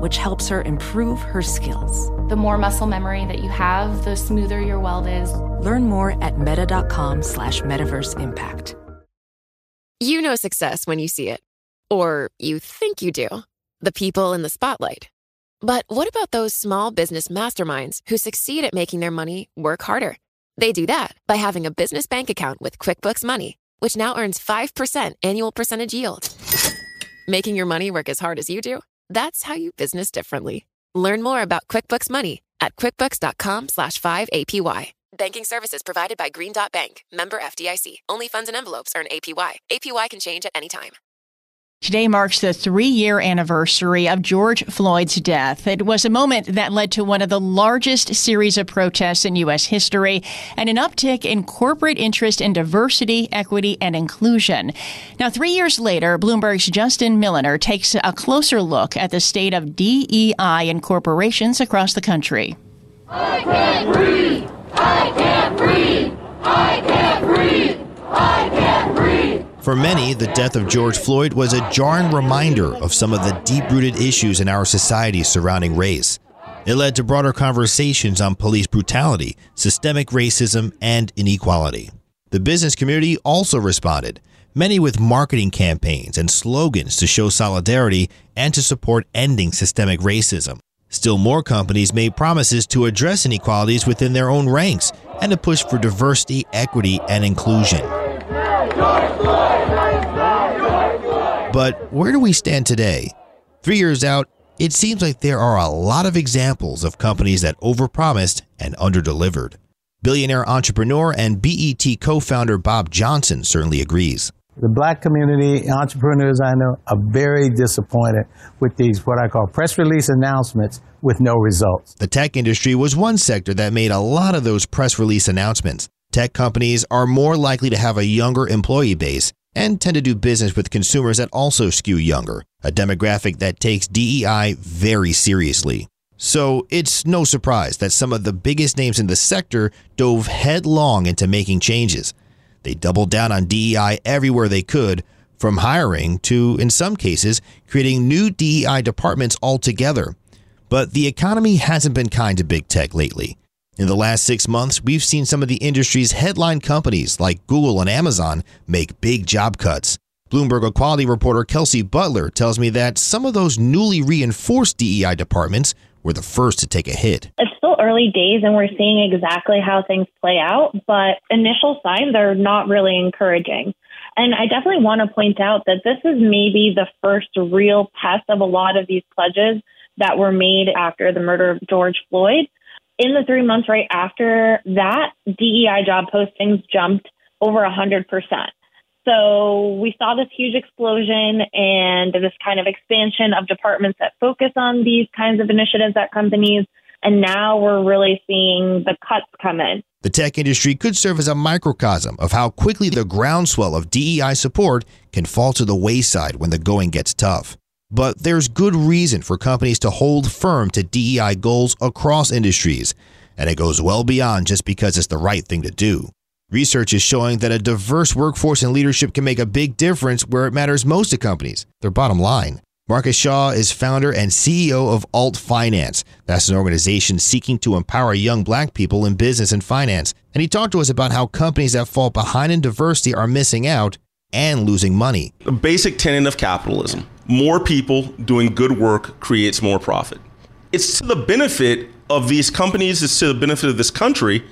which helps her improve her skills. The more muscle memory that you have, the smoother your weld is. Learn more at meta.com slash metaverse impact. You know success when you see it. Or you think you do. The people in the spotlight. But what about those small business masterminds who succeed at making their money work harder? They do that by having a business bank account with QuickBooks Money which now earns 5% annual percentage yield. Making your money work as hard as you do? That's how you business differently. Learn more about QuickBooks Money at quickbooks.com slash 5APY. Banking services provided by Green Dot Bank, member FDIC. Only funds and envelopes earn APY. APY can change at any time. Today marks the three year anniversary of George Floyd's death. It was a moment that led to one of the largest series of protests in U.S. history and an uptick in corporate interest in diversity, equity, and inclusion. Now, three years later, Bloomberg's Justin Milliner takes a closer look at the state of DEI in corporations across the country. I can't breathe! I can't breathe! I can't breathe! I can't! For many, the death of George Floyd was a jarring reminder of some of the deep rooted issues in our society surrounding race. It led to broader conversations on police brutality, systemic racism, and inequality. The business community also responded, many with marketing campaigns and slogans to show solidarity and to support ending systemic racism. Still more companies made promises to address inequalities within their own ranks and to push for diversity, equity, and inclusion. But where do we stand today? Three years out, it seems like there are a lot of examples of companies that overpromised and underdelivered. Billionaire entrepreneur and BET co founder Bob Johnson certainly agrees. The black community, entrepreneurs I know, are very disappointed with these, what I call press release announcements with no results. The tech industry was one sector that made a lot of those press release announcements. Tech companies are more likely to have a younger employee base and tend to do business with consumers that also skew younger, a demographic that takes DEI very seriously. So it's no surprise that some of the biggest names in the sector dove headlong into making changes. They doubled down on DEI everywhere they could, from hiring to, in some cases, creating new DEI departments altogether. But the economy hasn't been kind to big tech lately. In the last six months, we've seen some of the industry's headline companies like Google and Amazon make big job cuts. Bloomberg Equality reporter Kelsey Butler tells me that some of those newly reinforced DEI departments were the first to take a hit. It's still early days and we're seeing exactly how things play out, but initial signs are not really encouraging. And I definitely want to point out that this is maybe the first real test of a lot of these pledges that were made after the murder of George Floyd in the three months right after that, DEI job postings jumped over 100%. So we saw this huge explosion and this kind of expansion of departments that focus on these kinds of initiatives at companies. And now we're really seeing the cuts come in. The tech industry could serve as a microcosm of how quickly the groundswell of DEI support can fall to the wayside when the going gets tough. But there's good reason for companies to hold firm to DEI goals across industries, and it goes well beyond just because it's the right thing to do. Research is showing that a diverse workforce and leadership can make a big difference where it matters most to companies, their bottom line. Marcus Shaw is founder and CEO of Alt Finance. That's an organization seeking to empower young black people in business and finance. And he talked to us about how companies that fall behind in diversity are missing out and losing money. The basic tenet of capitalism more people doing good work creates more profit. It's to the benefit of these companies, it's to the benefit of this country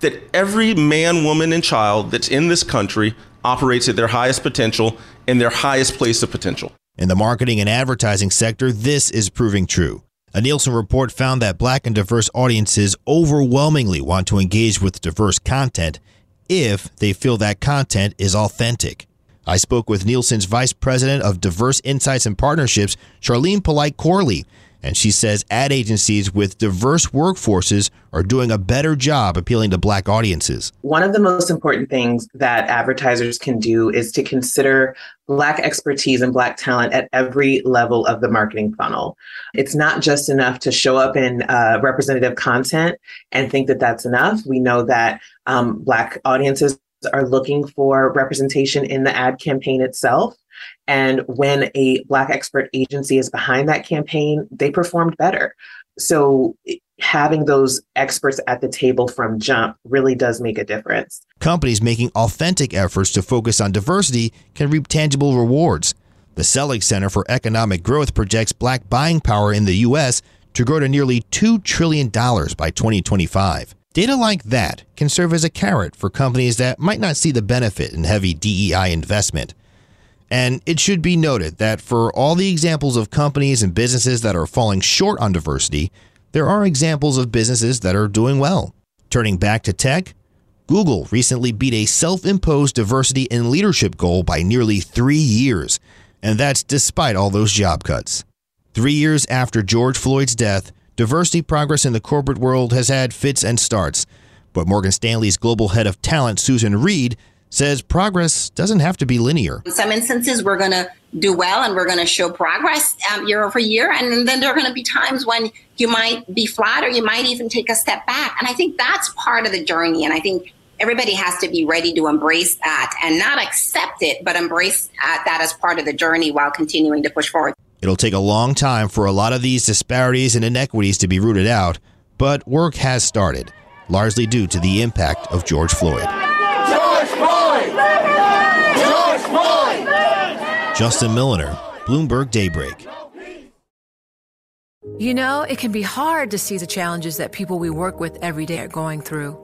that every man, woman, and child that's in this country operates at their highest potential and their highest place of potential. In the marketing and advertising sector, this is proving true. A Nielsen report found that black and diverse audiences overwhelmingly want to engage with diverse content if they feel that content is authentic. I spoke with Nielsen's Vice President of Diverse Insights and Partnerships, Charlene Polite Corley, and she says ad agencies with diverse workforces are doing a better job appealing to black audiences. One of the most important things that advertisers can do is to consider Black expertise and Black talent at every level of the marketing funnel. It's not just enough to show up in uh, representative content and think that that's enough. We know that um, Black audiences are looking for representation in the ad campaign itself. And when a Black expert agency is behind that campaign, they performed better. So having those experts at the table from jump really does make a difference. Companies making authentic efforts to focus on diversity can reap tangible rewards. The Selig Center for Economic Growth projects black buying power in the U.S. to grow to nearly $2 trillion by 2025. Data like that can serve as a carrot for companies that might not see the benefit in heavy DEI investment. And it should be noted that for all the examples of companies and businesses that are falling short on diversity, there are examples of businesses that are doing well. Turning back to tech, Google recently beat a self imposed diversity in leadership goal by nearly three years, and that's despite all those job cuts. Three years after George Floyd's death, diversity progress in the corporate world has had fits and starts. But Morgan Stanley's global head of talent, Susan Reed, says progress doesn't have to be linear. In some instances, we're going to do well and we're going to show progress um, year over year. And then there are going to be times when you might be flat or you might even take a step back. And I think that's part of the journey. And I think everybody has to be ready to embrace that and not accept it, but embrace uh, that as part of the journey while continuing to push forward. It'll take a long time for a lot of these disparities and inequities to be rooted out, but work has started, largely due to the impact of George Floyd. george floyd Justin Milliner, Bloomberg Daybreak. You know, it can be hard to see the challenges that people we work with every day are going through.